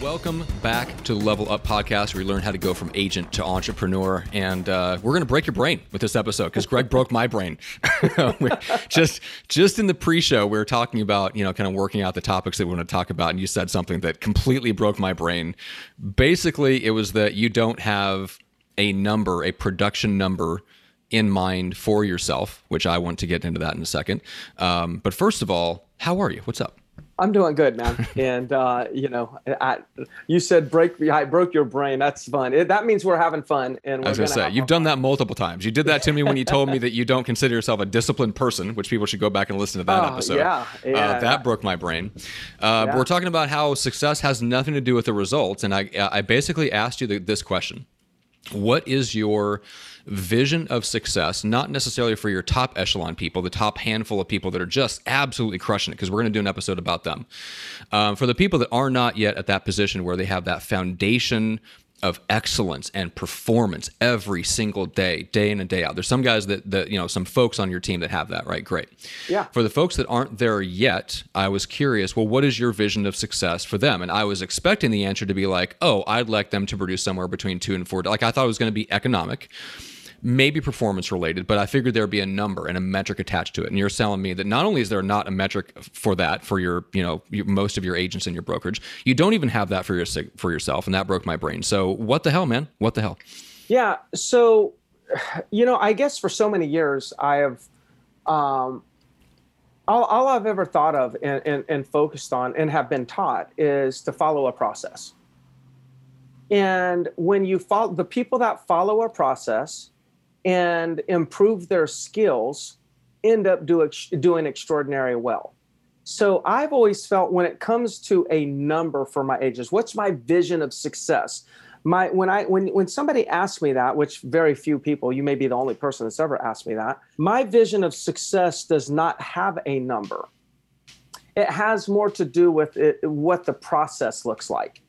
Welcome back to the Level Up podcast, where we learn how to go from agent to entrepreneur. And uh, we're going to break your brain with this episode because Greg broke my brain. just, just in the pre-show, we were talking about you know kind of working out the topics that we want to talk about, and you said something that completely broke my brain. Basically, it was that you don't have a number, a production number in mind for yourself, which I want to get into that in a second. Um, but first of all, how are you? What's up? I'm doing good, man. and uh, you know, I, you said break. I broke your brain. That's fun. It, that means we're having fun. And I was gonna, say, you've done that multiple times. You did that to me when you told me that you don't consider yourself a disciplined person, which people should go back and listen to that oh, episode. Yeah, uh, yeah. Uh, that broke my brain. Uh, yeah. We're talking about how success has nothing to do with the results, and I, I basically asked you the, this question: What is your vision of success, not necessarily for your top echelon people, the top handful of people that are just absolutely crushing it, because we're going to do an episode about them. Um, for the people that are not yet at that position where they have that foundation of excellence and performance every single day, day in and day out. There's some guys that that you know, some folks on your team that have that, right? Great. Yeah. For the folks that aren't there yet, I was curious, well, what is your vision of success for them? And I was expecting the answer to be like, oh, I'd like them to produce somewhere between two and four. Like I thought it was going to be economic maybe performance related, but I figured there'd be a number and a metric attached to it. And you're telling me that not only is there not a metric for that for your, you know, your, most of your agents in your brokerage, you don't even have that for your for yourself, and that broke my brain. So what the hell, man? What the hell? Yeah. So, you know, I guess for so many years I have. Um, all, all I've ever thought of and, and, and focused on and have been taught is to follow a process. And when you follow the people that follow a process, and improve their skills end up do, doing extraordinary well. So I've always felt when it comes to a number for my agents, what's my vision of success? My when I when when somebody asks me that, which very few people, you may be the only person that's ever asked me that, my vision of success does not have a number. It has more to do with it, what the process looks like.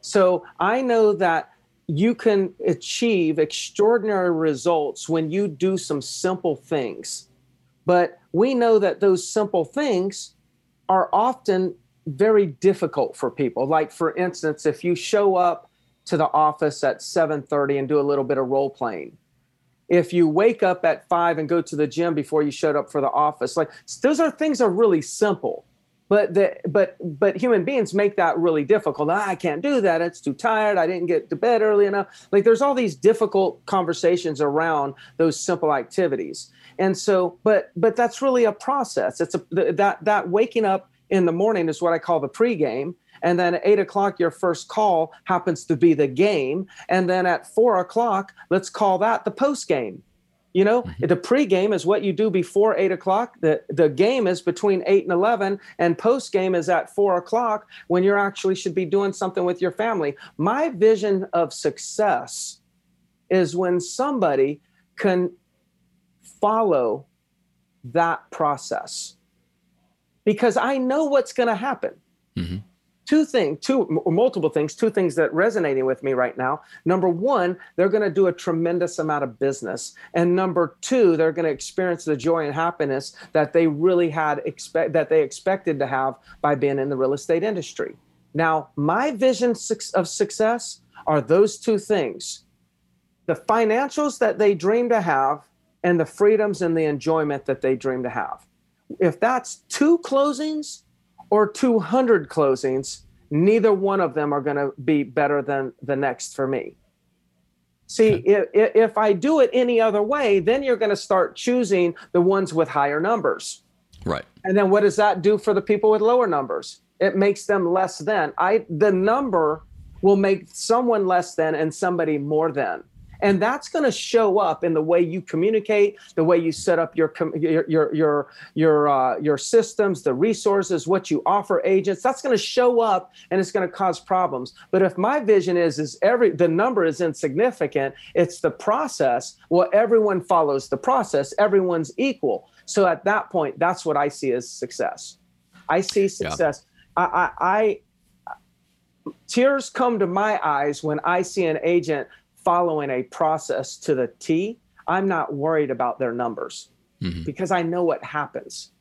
So I know that you can achieve extraordinary results when you do some simple things. But we know that those simple things are often very difficult for people. Like for instance, if you show up to the office at 7:30 and do a little bit of role playing. If you wake up at 5 and go to the gym before you showed up for the office, like those are things are really simple but the, but but human beings make that really difficult. Ah, i can't do that. It's too tired. I didn't get to bed early enough. Like there's all these difficult conversations around those simple activities. And so but but that's really a process. It's a that that waking up in the morning is what i call the pregame. And then at eight o'clock your first call happens to be the game. And then at four o'clock let's call that the post game you know, mm-hmm. the pregame is what you do before eight o'clock. The the game is between eight and eleven, and post game is at four o'clock when you actually should be doing something with your family. My vision of success is when somebody can follow that process because I know what's going to happen. Mm-hmm two things, two multiple things, two things that resonating with me right now. Number one, they're going to do a tremendous amount of business, and number two, they're going to experience the joy and happiness that they really had expect that they expected to have by being in the real estate industry. Now, my vision of success are those two things: the financials that they dream to have, and the freedoms and the enjoyment that they dream to have. If that's two closings or 200 closings, neither one of them are going to be better than the next for me. See, if, if I do it any other way, then you're going to start choosing the ones with higher numbers. Right. And then what does that do for the people with lower numbers? It makes them less than. I the number will make someone less than and somebody more than. And that's going to show up in the way you communicate the way you set up your your your your your, uh, your systems the resources what you offer agents. That's going to show up and it's going to cause problems. But if my vision is is every the number is insignificant it's the process. Well everyone follows the process. Everyone's equal. So at that point that's what i see as success. I see success. Yeah. I, I, I tears come to my eyes when i see an agent following a process to the T, I'm not worried about their numbers mm-hmm. because I know what happens.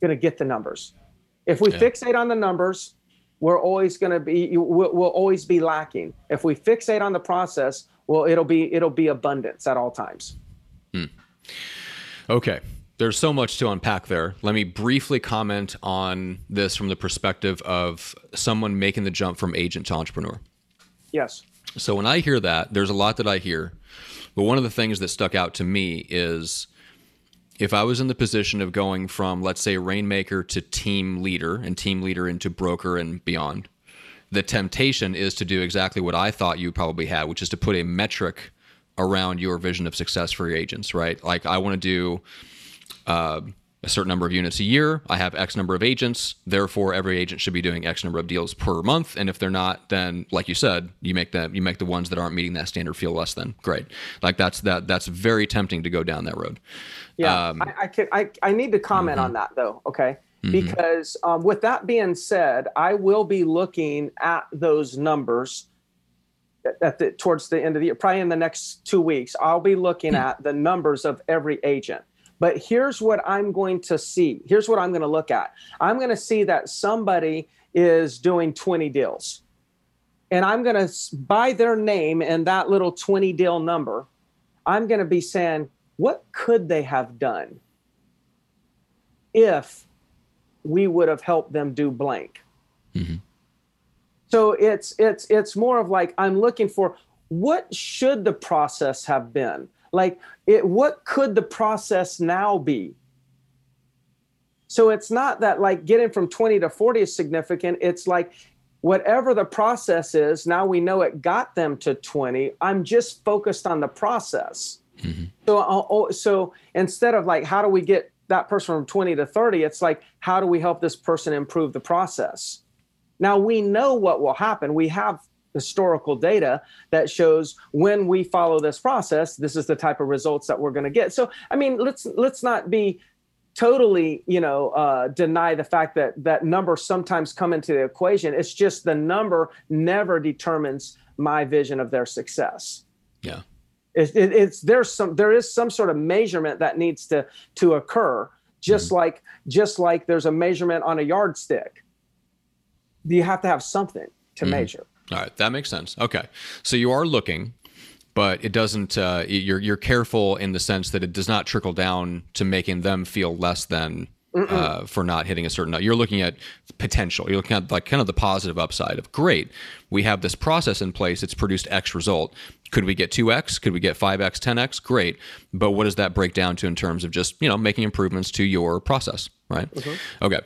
Going to get the numbers. If we yeah. fixate on the numbers, we're always going to be we'll, we'll, always be lacking. If we fixate on the process, well, it'll be it'll be abundance at all times. Hmm. Okay. There's so much to unpack there. Let me briefly comment on this from the perspective of someone making the jump from agent to entrepreneur. Yes. So when I hear that, there's a lot that I hear. But one of the things that stuck out to me is if I was in the position of going from, let's say, rainmaker to team leader and team leader into broker and beyond, the temptation is to do exactly what I thought you probably had, which is to put a metric around your vision of success for your agents, right? Like I want to do. Uh, a certain number of units a year. I have X number of agents. Therefore, every agent should be doing X number of deals per month. And if they're not, then like you said, you make them you make the ones that aren't meeting that standard feel less than great. Like that's that that's very tempting to go down that road. Yeah, um, I, I, can I I need to comment mm-hmm. on that though. Okay. Mm-hmm. Because um, with that being said, I will be looking at those numbers at the towards the end of the year, probably in the next two weeks. I'll be looking mm-hmm. at the numbers of every agent but here's what I'm going to see. Here's what I'm going to look at. I'm going to see that somebody is doing 20 deals. And I'm going to, by their name and that little 20 deal number, I'm going to be saying, what could they have done if we would have helped them do blank? Mm-hmm. So it's it's it's more of like I'm looking for what should the process have been? Like, it, what could the process now be? So it's not that like getting from 20 to 40 is significant. It's like whatever the process is, now we know it got them to 20. I'm just focused on the process. Mm-hmm. So, uh, oh, so instead of like, how do we get that person from 20 to 30? It's like, how do we help this person improve the process? Now we know what will happen. We have historical data that shows when we follow this process this is the type of results that we're going to get. So i mean let's let's not be totally you know uh, deny the fact that that numbers sometimes come into the equation. It's just the number never determines my vision of their success. Yeah. It, it, it's there's some there is some sort of measurement that needs to to occur. Just mm like just like there's a measurement on a yardstick. You have to have something to mm measure all right, that makes sense. Okay, so you are looking, but it doesn't. Uh, you're you're careful in the sense that it does not trickle down to making them feel less than uh, for not hitting a certain. Note. You're looking at potential. You're looking at like kind of the positive upside of great. We have this process in place. It's produced X result. Could we get 2x? Could we get 5x, 10x? Great. But what does that break down to in terms of just, you know, making improvements to your process, right? Mm-hmm. Okay.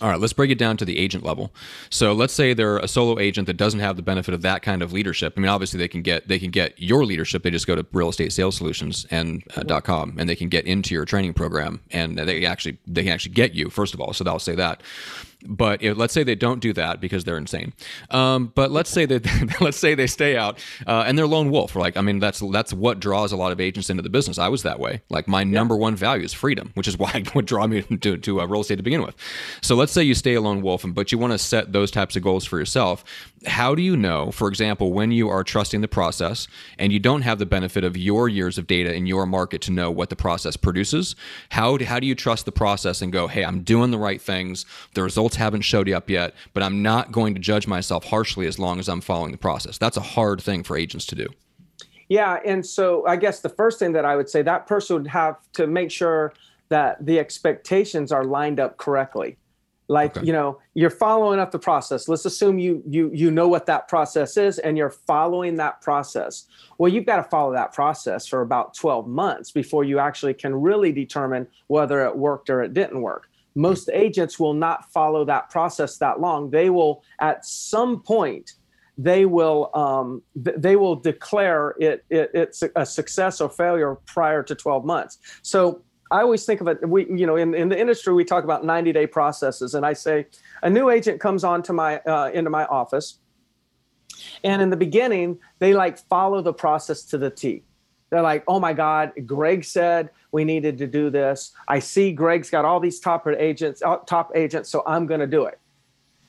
All right, let's break it down to the agent level. So let's say they're a solo agent that doesn't have the benefit of that kind of leadership. I mean, obviously they can get they can get your leadership. They just go to real estate sales solutions and uh, .com and they can get into your training program and they actually they can actually get you first of all. So they'll say that. But if, let's say they don't do that because they're insane. Um, but let's say that let's say they stay out uh, and they're lone wolf. Like I mean, that's that's what draws a lot of agents into the business. I was that way. Like my yeah. number one value is freedom, which is why would draw me to to uh, real estate to begin with. So let's say you stay a lone wolf, and but you want to set those types of goals for yourself. How do you know, for example, when you are trusting the process and you don't have the benefit of your years of data in your market to know what the process produces? How how do you trust the process and go, hey, I'm doing the right things. The results results haven't showed up yet, but I'm not going to judge myself harshly as long as I'm following the process. That's a hard thing for agents to do. Yeah, and so I guess the first thing that I would say that person would have to make sure that the expectations are lined up correctly. Like, okay. you know, you're following up the process. Let's assume you you you know what that process is and you're following that process. Well, you've got to follow that process for about 12 months before you actually can really determine whether it worked or it didn't work most agents will not follow that process that long. They will, at some point, they will um, th- they will declare it, it it's a success or failure prior to 12 months. So I always think of it. We you know in, in the industry we talk about 90 day processes, and I say a new agent comes on to my uh, into my office, and in the beginning they like follow the process to the T. They're like, oh my God, Greg said we needed to do this. I see Greg's got all these top agents, uh, top agents, so I'm going to do it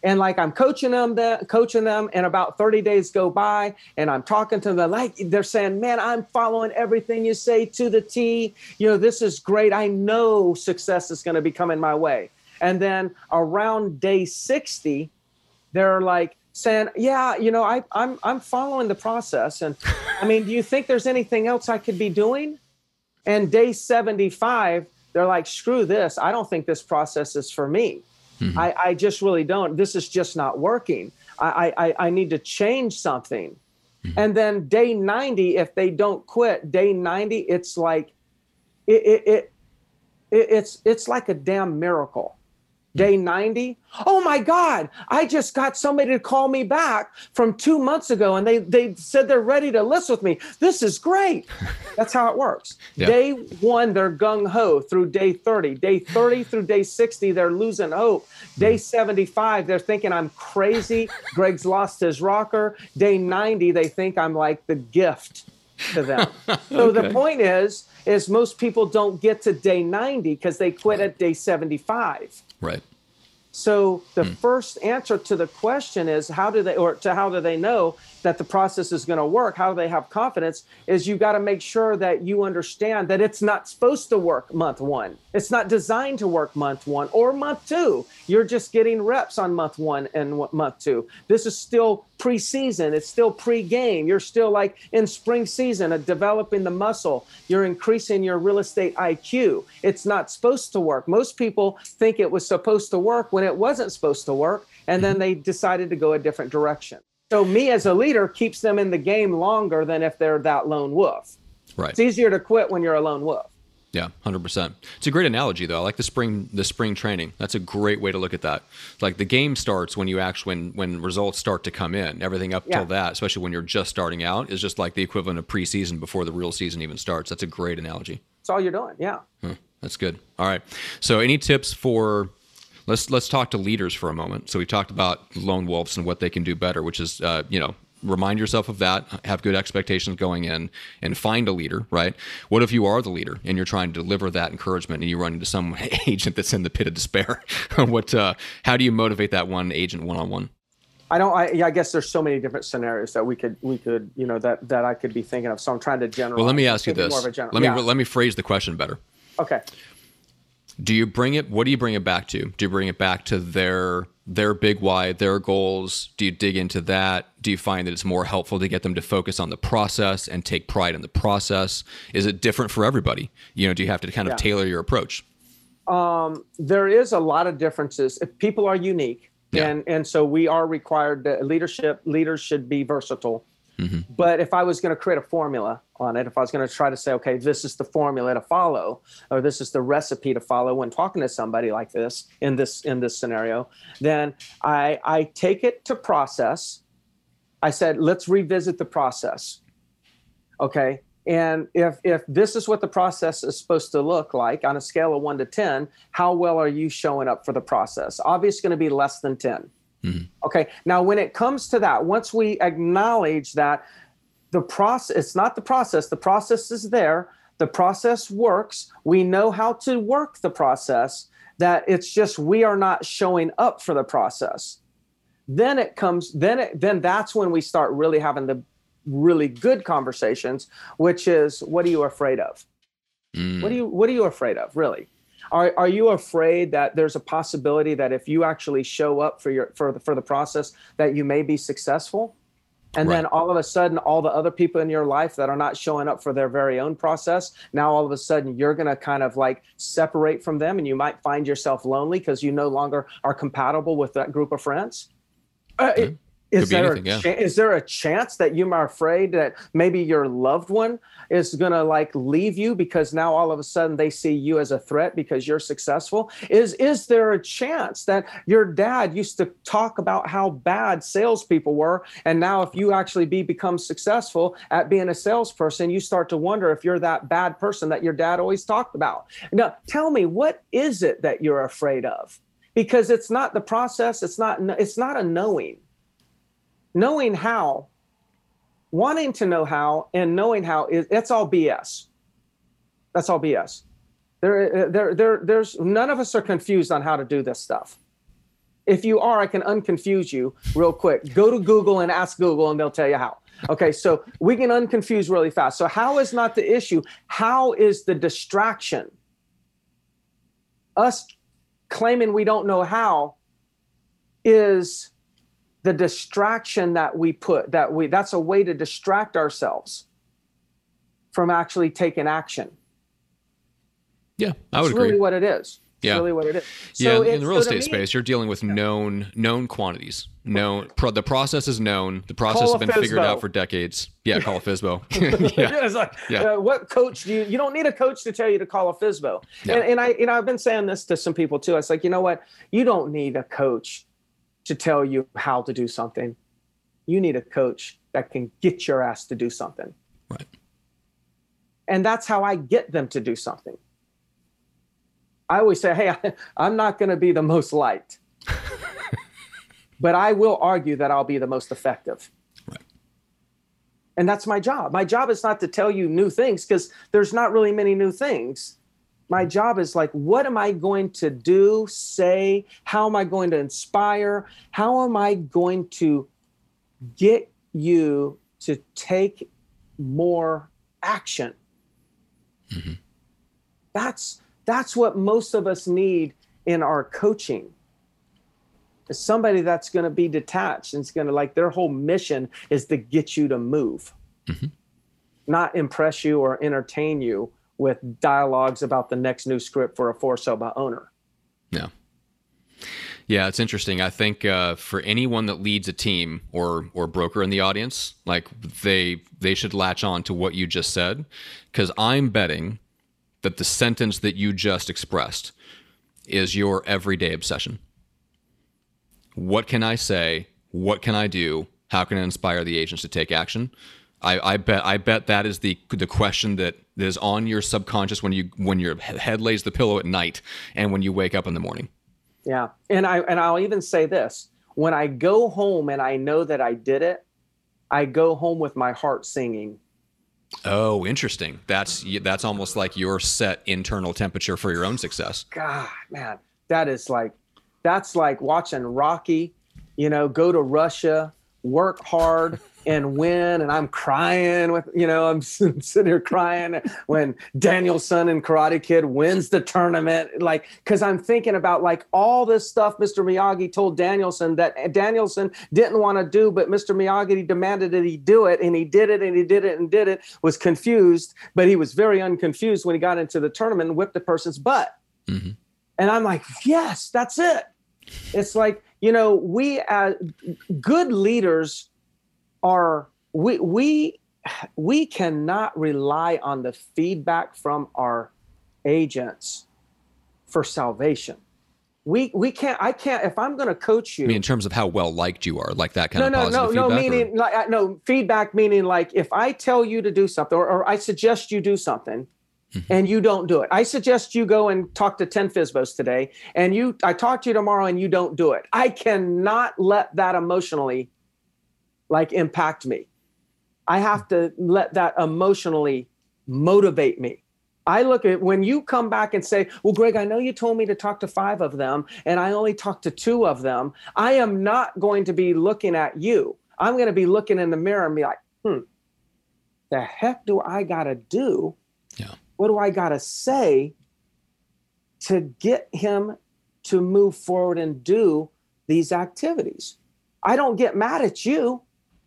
and like I'm coaching them, the, coaching them, and about 30 days go by, and I'm talking to them. Like they're saying, "Man, I'm following everything you say to the T. You know, this is great. I know success is going to be coming my way." And then around day 60, they're like saying, "Yeah, you know, I, I'm I'm following the process, and I mean, do you think there's anything else I could be doing?" And day 75, they're like, "Screw this. I don't think this process is for me." Mm-hmm. I, I just really don't. This is just not working. I, I, I need to change something. Mm-hmm. And then day 90, if they don't quit, day 90, it's like it, it, it, it it's it's like a damn miracle day 90 oh my god i just got somebody to call me back from two months ago and they they said they're ready to list with me. This is great. That's how it works. Yeah. day one they're gung-ho through day 30 day 30 through day 60 they're losing hope. Day hmm. 75 they're thinking i'm crazy. Greg's lost his rocker. Day 90 they think i'm like the gift to them so okay. the point is is most people don't get to day 90 because they quit at day 75 Right. So the hmm. first answer to the question is how do they or to how do they know that the process is going to work? How do they have confidence? Is you got to make sure that you understand that it's not supposed to work month 1. It's not designed to work month 1 or month 2. You're just getting reps on month 1 and month 2. This is still preseason, it's still pre-game. You're still like in spring season of developing the muscle. You're increasing your real estate IQ. It's not supposed to work. Most people think it was supposed to work when it wasn't supposed to work and then they decided to go a different direction. So me as a leader keeps them in the game longer than if they're that lone wolf. Right. It's easier to quit when you're a lone wolf. Yeah, hundred percent. It's a great analogy, though. I like the spring the spring training. That's a great way to look at that. Like the game starts when you actually when when results start to come in. Everything up yeah. till that, especially when you're just starting out, is just like the equivalent of preseason before the real season even starts. That's a great analogy. That's all you're doing. Yeah. Huh, that's good. All right. So, any tips for let's let's talk to leaders for a moment. So we talked about lone wolves and what they can do better, which is uh, you know remind yourself of that have good expectations going in and find a leader right what if you are the leader and you're trying to deliver that encouragement and you run into some agent that's in the pit of despair what uh, how do you motivate that one agent one-on-one I don't. I, yeah, I guess there's so many different scenarios that we could we could you know that that I could be thinking of. So I'm trying to generalize. Well, let me ask you this. General, let me yeah. let me phrase the question better. Okay do you bring it what do you bring it back to? Do you bring it back to their their big why their goals? Do you dig into that? Do you find that it's more helpful to get them to focus on the process and take pride in the process? Is it different for everybody? You know do you have to kind of yeah. tailor your approach? Um, there is a lot of differences. If people are unique yeah. and and so we are required that leadership leaders should be versatile Mm-hmm. But if I was going to create a formula on it, if I was going to try to say, okay, this is the formula to follow, or this is the recipe to follow when talking to somebody like this in this in this scenario, then I I take it to process. I said, let's revisit the process. Okay. And if if this is what the process is supposed to look like on a scale of one to ten, how well are you showing up for the process? Obviously, going to be less than ten. Mm-hmm. Okay. Now, when it comes to that, once we acknowledge that the process, it's not the process, the process is there, the process works, we know how to work the process, that it's just we are not showing up for the process. Then it comes, then it, then that's when we start really having the really good conversations, which is what are you afraid of? Mm. What are you what are you afraid of, really? Are, are you afraid that there's a possibility that if you actually show up for your for the for the process that you may be successful? And right. then all of a sudden, all the other people in your life that are not showing up for their very own process, now all of a sudden you're going to kind of like separate from them and you might find yourself lonely because you no longer are compatible with that group of friends. Uh, it, Is there, anything, yeah. cha- is there a chance that you are afraid that maybe your loved one is going to like leave you because now all of a sudden they see you as a threat because you're successful? Is is there a chance that your dad used to talk about how bad salespeople were, and now if you actually be become successful at being a salesperson, you start to wonder if you're that bad person that your dad always talked about? Now, tell me, what is it that you're afraid of? Because it's not the process. It's not. It's not a knowing knowing how, wanting to know how, and knowing how is that's all BS. That's all BS. There, there, there, there's none of us are confused on how to do this stuff. If you are, I can unconfuse you real quick. Go to Google and ask Google, and they'll tell you how. Okay, so we can unconfuse really fast. So, how is not the issue? How is the distraction? Us claiming we don't know how is the distraction that we put that we that's a way to distract ourselves from actually taking action yeah i would it's agree really what it is yeah. really what it is. So yeah, in the real estate me, space, you're dealing with known known quantities. Known pro, the process is known. The process has been FSBO. figured out for decades. Yeah, call a FSBO. yeah. yeah, like, yeah. Uh, what coach do you? You don't need a coach to tell you to call a FSBO. Yeah. And, and I, you know, I've been saying this to some people too. It's like, you know what? You don't need a coach to tell you how to do something. You need a coach that can get your ass to do something. Right. And that's how I get them to do something. I always say, hey, I, am not going to be the most liked, but I will argue that I'll be the most effective. Right. And that's my job. My job is not to tell you new things because there's not really many new things my job is like what am i going to do say? How am i going to inspire? How am i going to get you to take more action? Mm-hmm. that's that's what most of us need in our coaching. Is somebody that's going to be detached and it's going to like their whole mission is to get you to move. Mm-hmm. not impress you or entertain you with dialogues about the next new script for a for sale by owner. Yeah. Yeah, it's interesting. I think uh, for anyone that leads a team or or broker in the audience, like they they should latch on to what you just said, because I'm betting that the sentence that you just expressed is your everyday obsession. What can I say? What can I do? How can I inspire the agents to take action? I, I bet I bet that is the the question that is on your subconscious when you when your head lays the pillow at night and when you wake up in the morning. Yeah, and I and I'll even say this: when I go home and I know that I did it, I go home with my heart singing. Oh, interesting. That's that's almost like your set internal temperature for your own success. God, man, that is like that's like watching Rocky. You know, go to Russia, work hard and win and i'm crying with you know i'm sitting here crying when daniel-san and karate kid wins the tournament like because i'm thinking about like all this stuff mr miyagi told daniel-san that daniel-san didn't want to do but mr miyagi demanded that he do it and he did it and he did it and did it was confused but he was very unconfused when he got into the tournament and whipped the person's butt mm-hmm. and i'm like yes that's it it's like you know we as good leaders are we we we cannot rely on the feedback from our agents for salvation we we can't i can't if i'm going to coach you I mean, in terms of how well liked you are like that kind no, of no positive no no meaning or? like no feedback meaning like if i tell you to do something or, or i suggest you do something Mm-hmm. and you don't do it. I suggest you go and talk to 10 FSBOs today and you I talk to you tomorrow and you don't do it. I cannot let that emotionally like impact me. I have to let that emotionally motivate me. I look at when you come back and say, Well, Greg, I know you told me to talk to five of them, and I only talked to two of them. I am not going to be looking at you. I'm going to be looking in the mirror and be like, Hmm, the heck do I got to do yeah. What do I got to say to get him to move forward and do these activities? I don't get mad at you.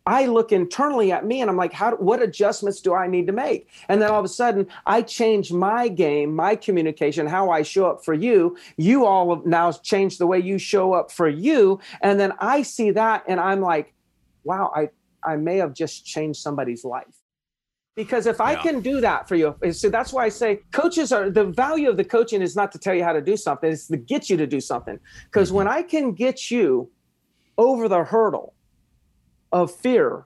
I look internally at me and I'm like, how, what adjustments do I need to make? And then all of a sudden, I change my game, my communication, how I show up for you. You all now change the way you show up for you. And then I see that and I'm like, wow, I, I may have just changed somebody's life. Because if I can do that for you, so that's why I say coaches are the value of the coaching is not to tell you how to do something, it's to get you to do something. Because mm-hmm. when I can get you over the hurdle of fear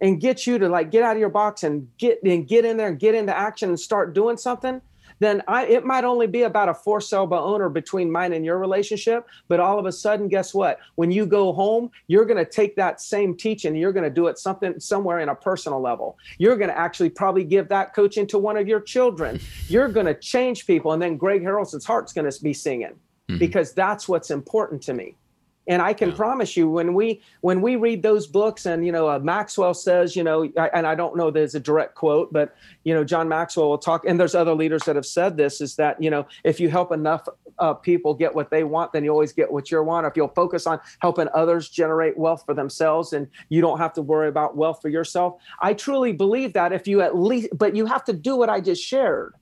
and get you to like get out of your box and get and get in there and get into action and start doing something, then I, it might only be about a for sale by owner between mine and your relationship. But all of a sudden, guess what? When you go home, you're going to take that same teaching, you're going to do it something somewhere in a personal level. You're going to actually probably give that coaching to one of your children. You're going to change people, and then Greg Harrelson's heart's going to be singing mm-hmm. because that's what's important to me and i can yeah. promise you when we when we read those books and you know uh, maxwell says you know I, and i don't know there's a direct quote but you know john maxwell will talk and there's other leaders that have said this is that you know if you help enough uh, people get what they want then you always get what you want if you'll focus on helping others generate wealth for themselves and you don't have to worry about wealth for yourself i truly believe that if you at least but you have to do what i just shared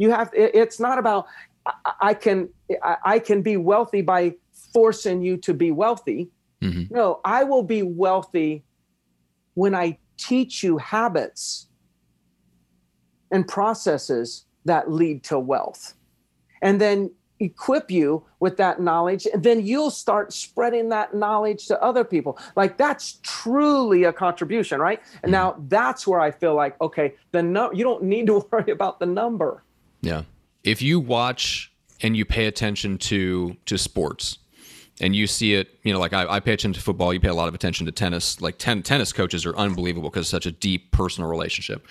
you have it, it's not about I, can I, I can be wealthy by forcing you to be wealthy. Mm-hmm. No, I will be wealthy when I teach you habits and processes that lead to wealth. And then equip you with that knowledge and then you'll start spreading that knowledge to other people like that's truly a contribution right and mm-hmm. now that's where i feel like okay the no you don't need to worry about the number yeah if you watch and you pay attention to to sports and you see it, you know, like I, I, pay attention to football. You pay a lot of attention to tennis. Like ten, tennis coaches are unbelievable because it's such a deep personal relationship.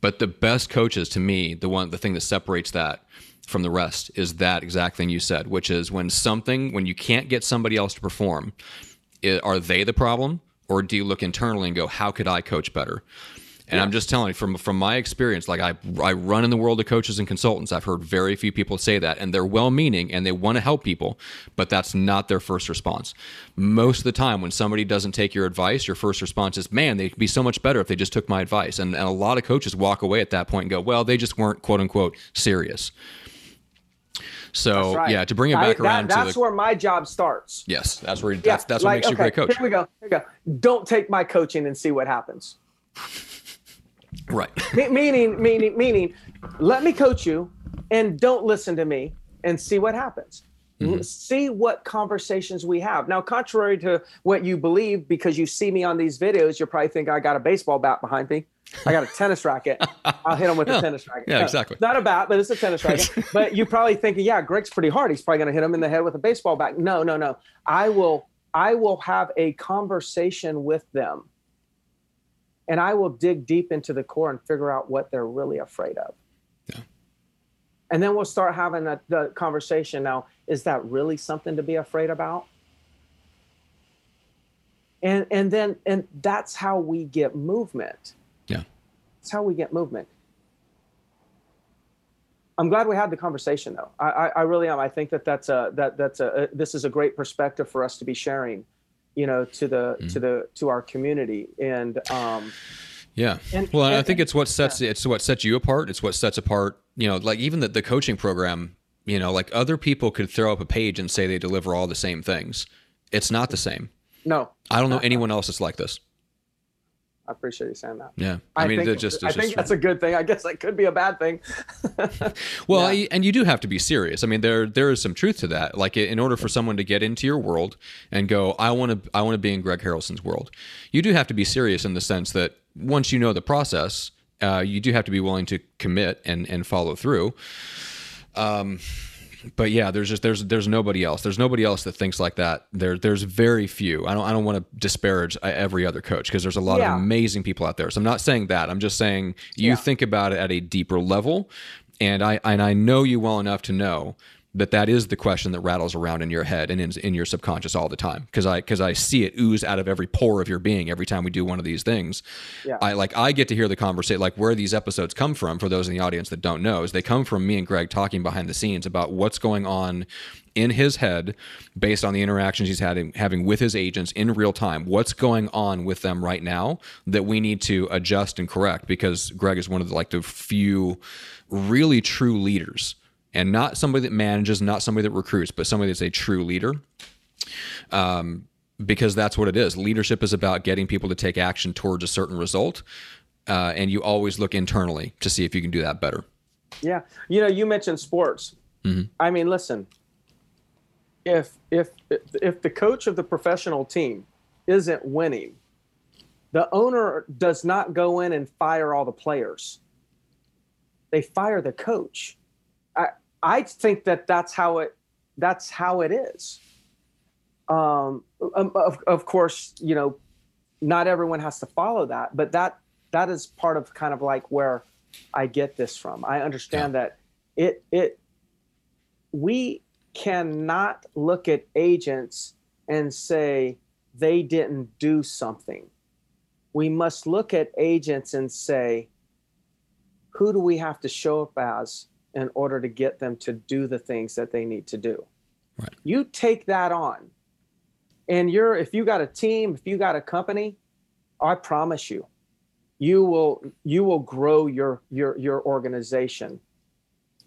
But the best coaches, to me, the one, the thing that separates that from the rest is that exact thing you said, which is when something, when you can't get somebody else to perform, it, are they the problem, or do you look internally and go, how could I coach better? And yeah. I'm just telling you from from my experience, like I I run in the world of coaches and consultants. I've heard very few people say that, and they're well-meaning and they want to help people, but that's not their first response. Most of the time, when somebody doesn't take your advice, your first response is, "Man, they'd be so much better if they just took my advice." And, and a lot of coaches walk away at that point and go, "Well, they just weren't quote unquote serious." So right. yeah, to bring it back I, around, that, that's the, where my job starts. Yes, that's where yeah, that's that's like, what makes okay, you a great coach. Here we go. Here we go. Don't take my coaching and see what happens. Right. meaning, meaning, meaning, let me coach you and don't listen to me and see what happens. Mm-hmm. See what conversations we have. Now, contrary to what you believe, because you see me on these videos, you probably think I got a baseball bat behind me. I got a tennis racket. I'll hit him with yeah. a tennis racket. Yeah, exactly. Not a bat, but it's a tennis racket. but you probably thinking, yeah, Greg's pretty hard. He's probably going to hit him in the head with a baseball bat. No, no, no. I will. I will have a conversation with them and I will dig deep into the core and figure out what they're really afraid of. Yeah. And then we'll start having the, the conversation. Now, is that really something to be afraid about? And and then and that's how we get movement. Yeah. That's how we get movement. I'm glad we had the conversation, though. I, I, I really am. I think that that's a that that's a, a this is a great perspective for us to be sharing you know to the mm. to the to our community. And um yeah. and, well and, i think it's what sets yeah. it's what sets you apart. It's what sets apart you know like even the, the coaching program you know like other people could throw up a page and say they deliver all the same things. It's not the same. No. I don't know anyone else that's like this I appreciate you saying that. Yeah, I, I mean, think, just, I think that's a good thing. I guess that could be a bad thing. well, yeah. and you do have to be serious. I mean, there there is some truth to that. Like, in order for someone to get into your world and go, I want to I want to be in Greg Harrelson's world, you do have to be serious in the sense that once you know the process, uh, you do have to be willing to commit and and follow through. Um, but yeah, there's just there's there's nobody else. There's nobody else that thinks like that. There there's very few. I don't I don't want to disparage uh, every other coach because there's a lot yeah. of amazing people out there. So I'm not saying that. I'm just saying you yeah. think about it at a deeper level, and I and I know you well enough to know that that is the question that rattles around in your head and in, in your subconscious all the time. Because i because i see it ooze out of every pore of your being every time we do one of these things. Yeah. i like i get to hear the conversation like where these episodes come from for those in the audience that don't know is they come from me and greg talking behind the scenes about what's going on in his head based on the interactions he's having having with his agents in real time. What's going on with them right now that we need to adjust and correct? Because greg is one of the like the few really true leaders and not somebody that manages, not somebody that recruits, but somebody that's a true leader. Um, because that's what it is. Leadership is about getting people to take action towards a certain result, uh, and you always look internally to see if you can do that better. Yeah, you know, you mentioned sports. Mm-hmm. I mean, listen, if if if the coach of the professional team isn't winning, the owner does not go in and fire all the players. They fire the coach. I think that that's how it that's how it is. Um, um, of, of course, you know, not everyone has to follow that, but that that is part of kind of like where I get this from. I understand yeah. that it it we cannot look at agents and say they didn't do something. We must look at agents and say, who do we have to show up as in order to get them to do the things that they need to do? Right. You take that on. And you're if you got a team, if you got a company, I promise you, you will you will grow your your your organization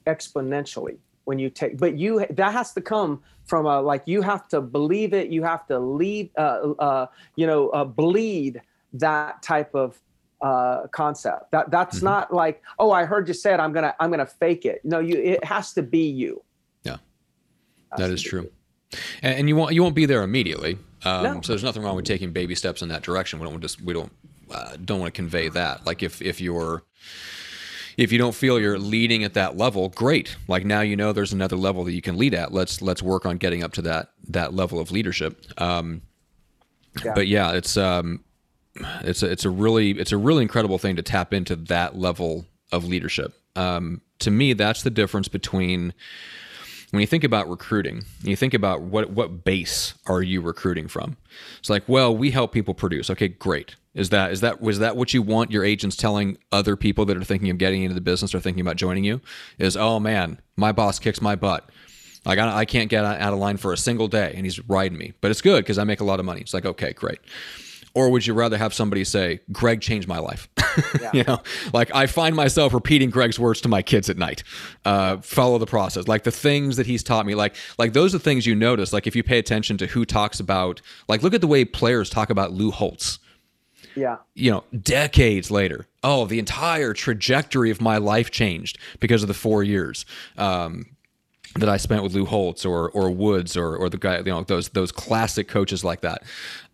exponentially when you take but you that has to come from a like you have to believe it you have to lead uh, uh, you know uh, bleed that type of uh, concept that that's mm-hmm. not like oh i heard you say it i'm gonna i'm gonna fake it no you it has to be you yeah that is true and, and, you won't you won't be there immediately um, no. so there's nothing wrong with taking baby steps in that direction we don't just we don't uh, don't want to convey that like if if you're if you don't feel you're leading at that level, great. Like now you know there's another level that you can lead at. Let's let's work on getting up to that that level of leadership. Um, yeah. But yeah, it's um, it's a, it's a really it's a really incredible thing to tap into that level of leadership. Um, to me, that's the difference between when you think about recruiting, you think about what what base are you recruiting from? It's like, well, we help people produce. Okay, great. Is that is that was that what you want your agents telling other people that are thinking of getting into the business or thinking about joining you? Is oh man, my boss kicks my butt. I, I can't get out of line for a single day, and he's riding me. But it's good because I make a lot of money. It's like okay, great. Or would you rather have somebody say, Greg changed my life? Yeah. you know, like I find myself repeating Greg's words to my kids at night. Uh, follow the process. Like the things that he's taught me, like like those are things you notice. Like if you pay attention to who talks about, like look at the way players talk about Lou Holtz. Yeah. You know, decades later. Oh, the entire trajectory of my life changed because of the four years. Um, that I spent with Lou Holtz or or Woods or or the guy you know those those classic coaches like that.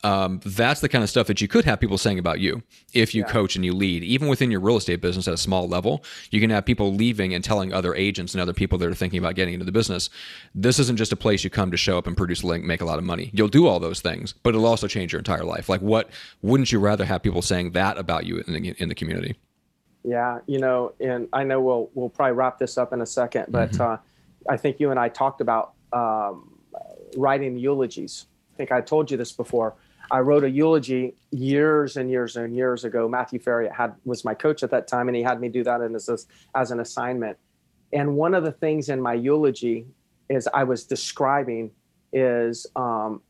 Um, that's the kind of stuff that you could have people saying about you if you yeah. coach and you lead. Even within your real estate business at a small level, you can have people leaving and telling other agents and other people that are thinking about getting into the business, this isn't just a place you come to show up and produce a link, make a lot of money. You'll do all those things, but it'll also change your entire life. Like what wouldn't you rather have people saying that about you in the, in the community? Yeah, you know, and I know we'll we'll probably wrap this up in a second, but. Mm-hmm. Uh, I think you and I talked about um, writing eulogies. I think I told you this before. I wrote a eulogy years and years and years ago. Matthew Ferry had was my coach at that time, and he had me do that as as an assignment. And one of the things in my eulogy is I was describing is um,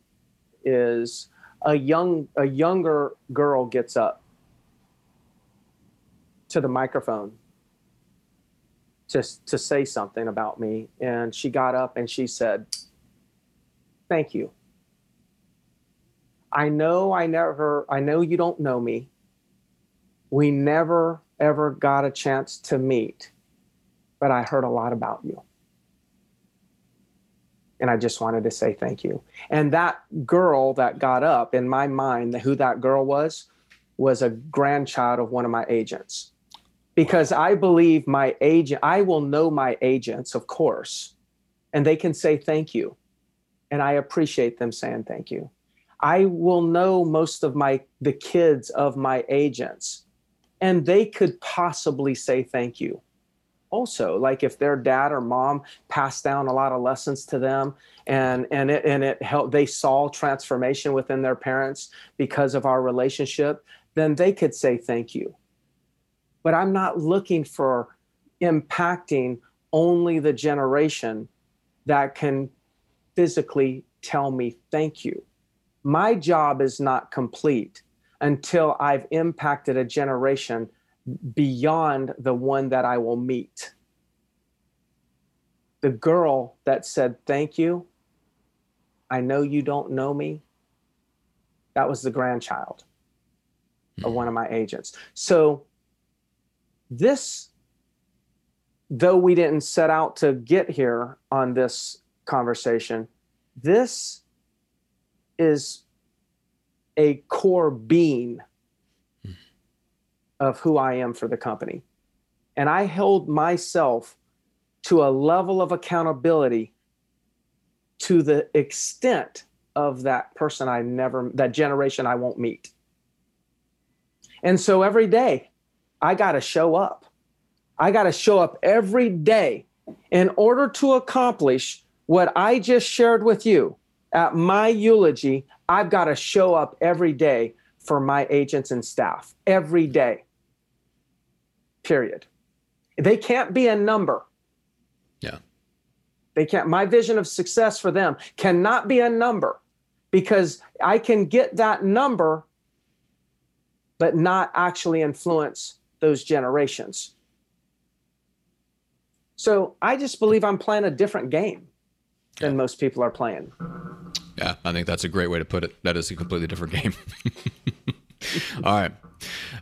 is a young a younger girl gets up to the microphone to, to say something about me. And she got up and she said, Thank you. I know I never, I know you don't know me. We never ever got a chance to meet, but I heard a lot about you. And I just wanted to say thank you. And that girl that got up in my mind, who that girl was, was a grandchild of one of my agents because I believe my agent, I will know my agents, of course, and they can say thank you. And I appreciate them saying thank you. I will know most of my the kids of my agents, and they could possibly say thank you. Also, like if their dad or mom passed down a lot of lessons to them, and and it and it helped, they saw transformation within their parents because of our relationship, then they could say thank you but I'm not looking for impacting only the generation that can physically tell me thank you. My job is not complete until I've impacted a generation beyond the one that I will meet. The girl that said thank you, I know you don't know me, That was the grandchild of hmm. one of my agents. So this though we didn't set out to get here on this conversation, this is a core being of who I am for the company. And I held myself to a level of accountability to the extent of that person I never, that generation I won't meet. And so every day I got to show up. I got to show up every day in order to accomplish what I just shared with you at my eulogy. I've got to show up every day for my agents and staff every day. Period. They can't be a number. Yeah. They can't. My vision of success for them cannot be a number because I can get that number, but not actually influence those generations. So I just believe I'm playing a different game than most people are playing. Yeah, I think that's a great way to put it. That is a completely different game. All right.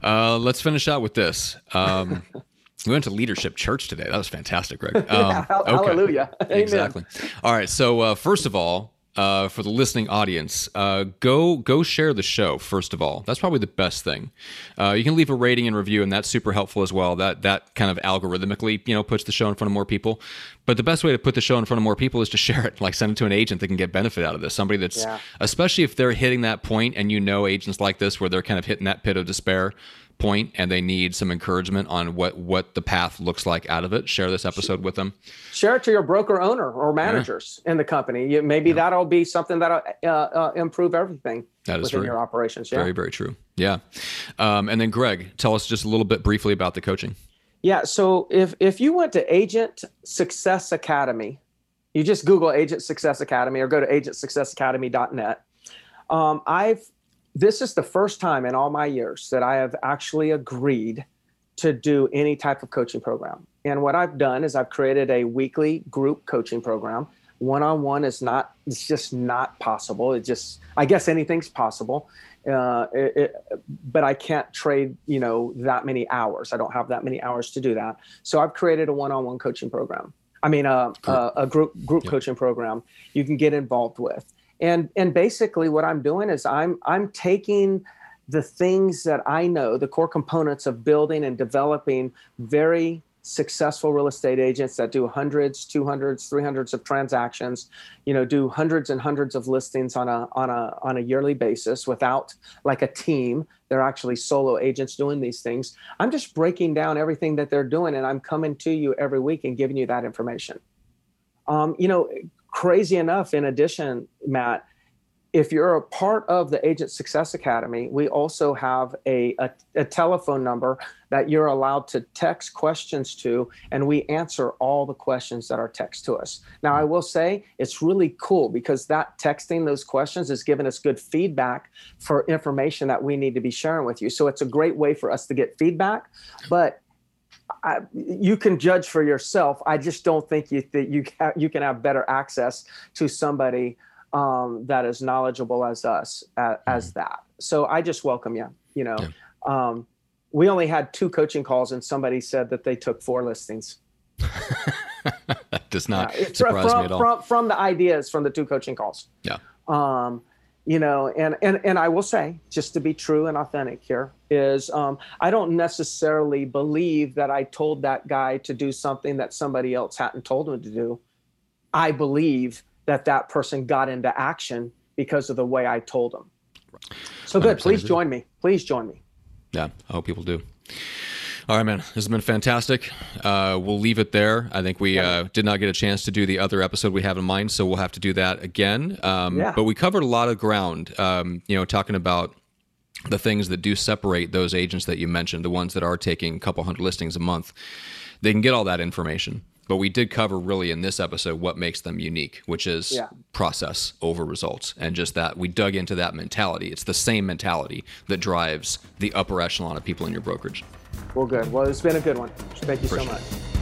Uh, let's finish out with this. Um, we went to Leadership Church today. That was fantastic, Greg. Um, yeah, okay. Hallelujah. Exactly. All right. So, uh, first of all, uh, for the listening audience, uh, go go share the show. First of all, that's probably the best thing. Uh, you can leave a rating and review, and that's super helpful as well. That that kind of algorithmically, you know, puts the show in front of more people. But the best way to put the show in front of more people is to share it. Like send it to an agent that can get benefit out of this. Somebody that's, yeah. especially if they're hitting that point, and you know agents like this where they're kind of hitting that pit of despair point and they need some encouragement on what what the path looks like out of it share this episode with them share it to your broker owner or managers yeah. in the company maybe yeah. that'll be something that'll uh, uh, improve everything that is within your operations yeah. very very true yeah um, and then greg tell us just a little bit briefly about the coaching yeah so if if you went to agent success academy you just google agent success academy or go to agentsuccessacademy.net um, i've this is the first time in all my years that I have actually agreed to do any type of coaching program. And what I've done is I've created a weekly group coaching program. One on one is not, it's just not possible. It just, I guess anything's possible. Uh, it, it, but I can't trade, you know, that many hours. I don't have that many hours to do that. So I've created a one on one coaching program. I mean, uh, uh, a group group yep. coaching program you can get involved with and and basically what i'm doing is i'm i'm taking the things that i know the core components of building and developing very successful real estate agents that do hundreds 200s 300s of transactions you know do hundreds and hundreds of listings on a on a on a yearly basis without like a team. They're actually solo agents doing these things. I'm just breaking down everything that they're doing and i'm coming to you every week and giving you that information. Um, you know crazy enough, in addition, Matt, if you're a part of the Agent Success Academy, we also have a, a, a, telephone number that you're allowed to text questions to, and we answer all the questions that are text to us. Now, I will say it's really cool because that texting those questions is giving us good feedback for information that we need to be sharing with you. So it's a great way for us to get feedback. But I, you can judge for yourself. I just don't think you that you ha- you can have better access to somebody um, that is knowledgeable as us as, as, mm-hmm. that. So I just welcome you. You know, yeah. um, we only had two coaching calls, and somebody said that they took four listings. that does not yeah, surprise from, me at all. From, from the ideas from the two coaching calls. Yeah. Um, you know and and and i will say just to be true and authentic here is um, i don't necessarily believe that i told that guy to do something that somebody else hadn't told him to do. I believe that that person got into action because of the way i told him. So good. Please join me. Please join me. Yeah i hope people do all right, man. This has been fantastic. Uh, we'll leave it there. I think we uh, did not get a chance to do the other episode we have in mind, so we'll have to do that again. Um, yeah. But we covered a lot of ground. Um, you know, talking about the things that do separate those agents that you mentioned, the ones that are taking a couple hundred listings a month. They can get all that information. But we did cover really in this episode what makes them unique, which is yeah. process over results. And just that we dug into that mentality. It's the same mentality that drives the upper echelon of people in your brokerage. Well, good. Well, it's been a good one. Thank you Appreciate so much.